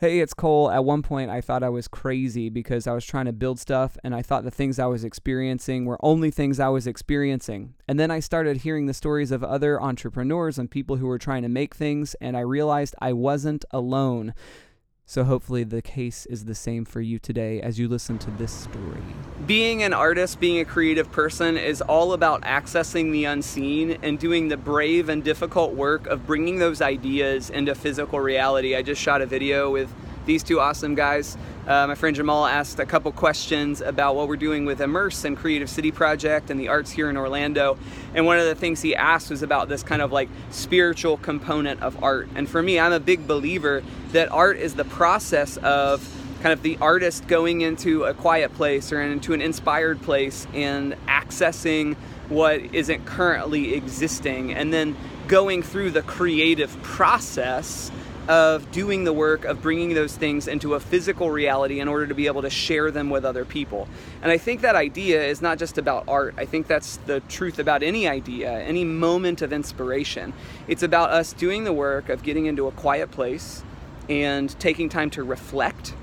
Hey, it's Cole. At one point, I thought I was crazy because I was trying to build stuff and I thought the things I was experiencing were only things I was experiencing. And then I started hearing the stories of other entrepreneurs and people who were trying to make things, and I realized I wasn't alone. So hopefully, the case is the same for you today as you listen to this story. Being an artist, being a creative person, is all about accessing the unseen and doing the brave and difficult work of bringing those ideas into physical reality. I just shot a video with these two awesome guys. Uh, my friend Jamal asked a couple questions about what we're doing with Immerse and Creative City Project and the arts here in Orlando. And one of the things he asked was about this kind of like spiritual component of art. And for me, I'm a big believer that art is the process of kind of the artist going into a quiet place or into an inspired place and accessing what isn't currently existing and then going through the creative process of doing the work of bringing those things into a physical reality in order to be able to share them with other people. And I think that idea is not just about art. I think that's the truth about any idea, any moment of inspiration. It's about us doing the work of getting into a quiet place and taking time to reflect.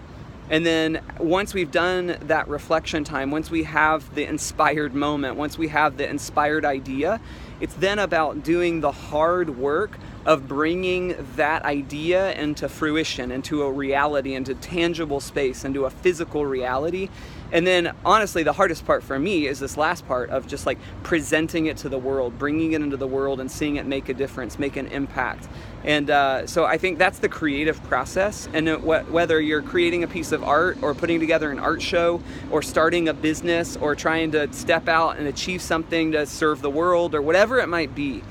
And then once we've done that reflection time, once we have the inspired moment, once we have the inspired idea, it's then about doing the hard work of bringing that idea into fruition, into a reality, into tangible space, into a physical reality. And then, honestly, the hardest part for me is this last part of just like presenting it to the world, bringing it into the world and seeing it make a difference, make an impact. And uh, so I think that's the creative process. And whether you're creating a piece of art or putting together an art show or starting a business or trying to step out and achieve something to serve the world or whatever it might be,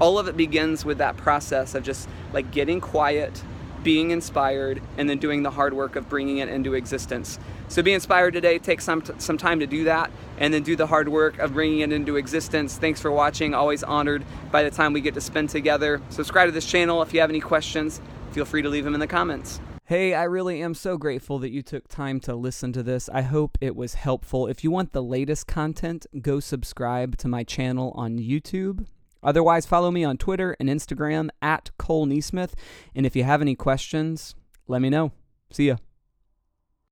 all of it begins with that process of just like getting quiet, being inspired, and then doing the hard work of bringing it into existence. So be inspired today. Take some t- some time to do that, and then do the hard work of bringing it into existence. Thanks for watching. Always honored by the time we get to spend together. Subscribe to this channel if you have any questions. Feel free to leave them in the comments. Hey, I really am so grateful that you took time to listen to this. I hope it was helpful. If you want the latest content, go subscribe to my channel on YouTube. Otherwise, follow me on Twitter and Instagram at Cole NeSmith. And if you have any questions, let me know. See ya.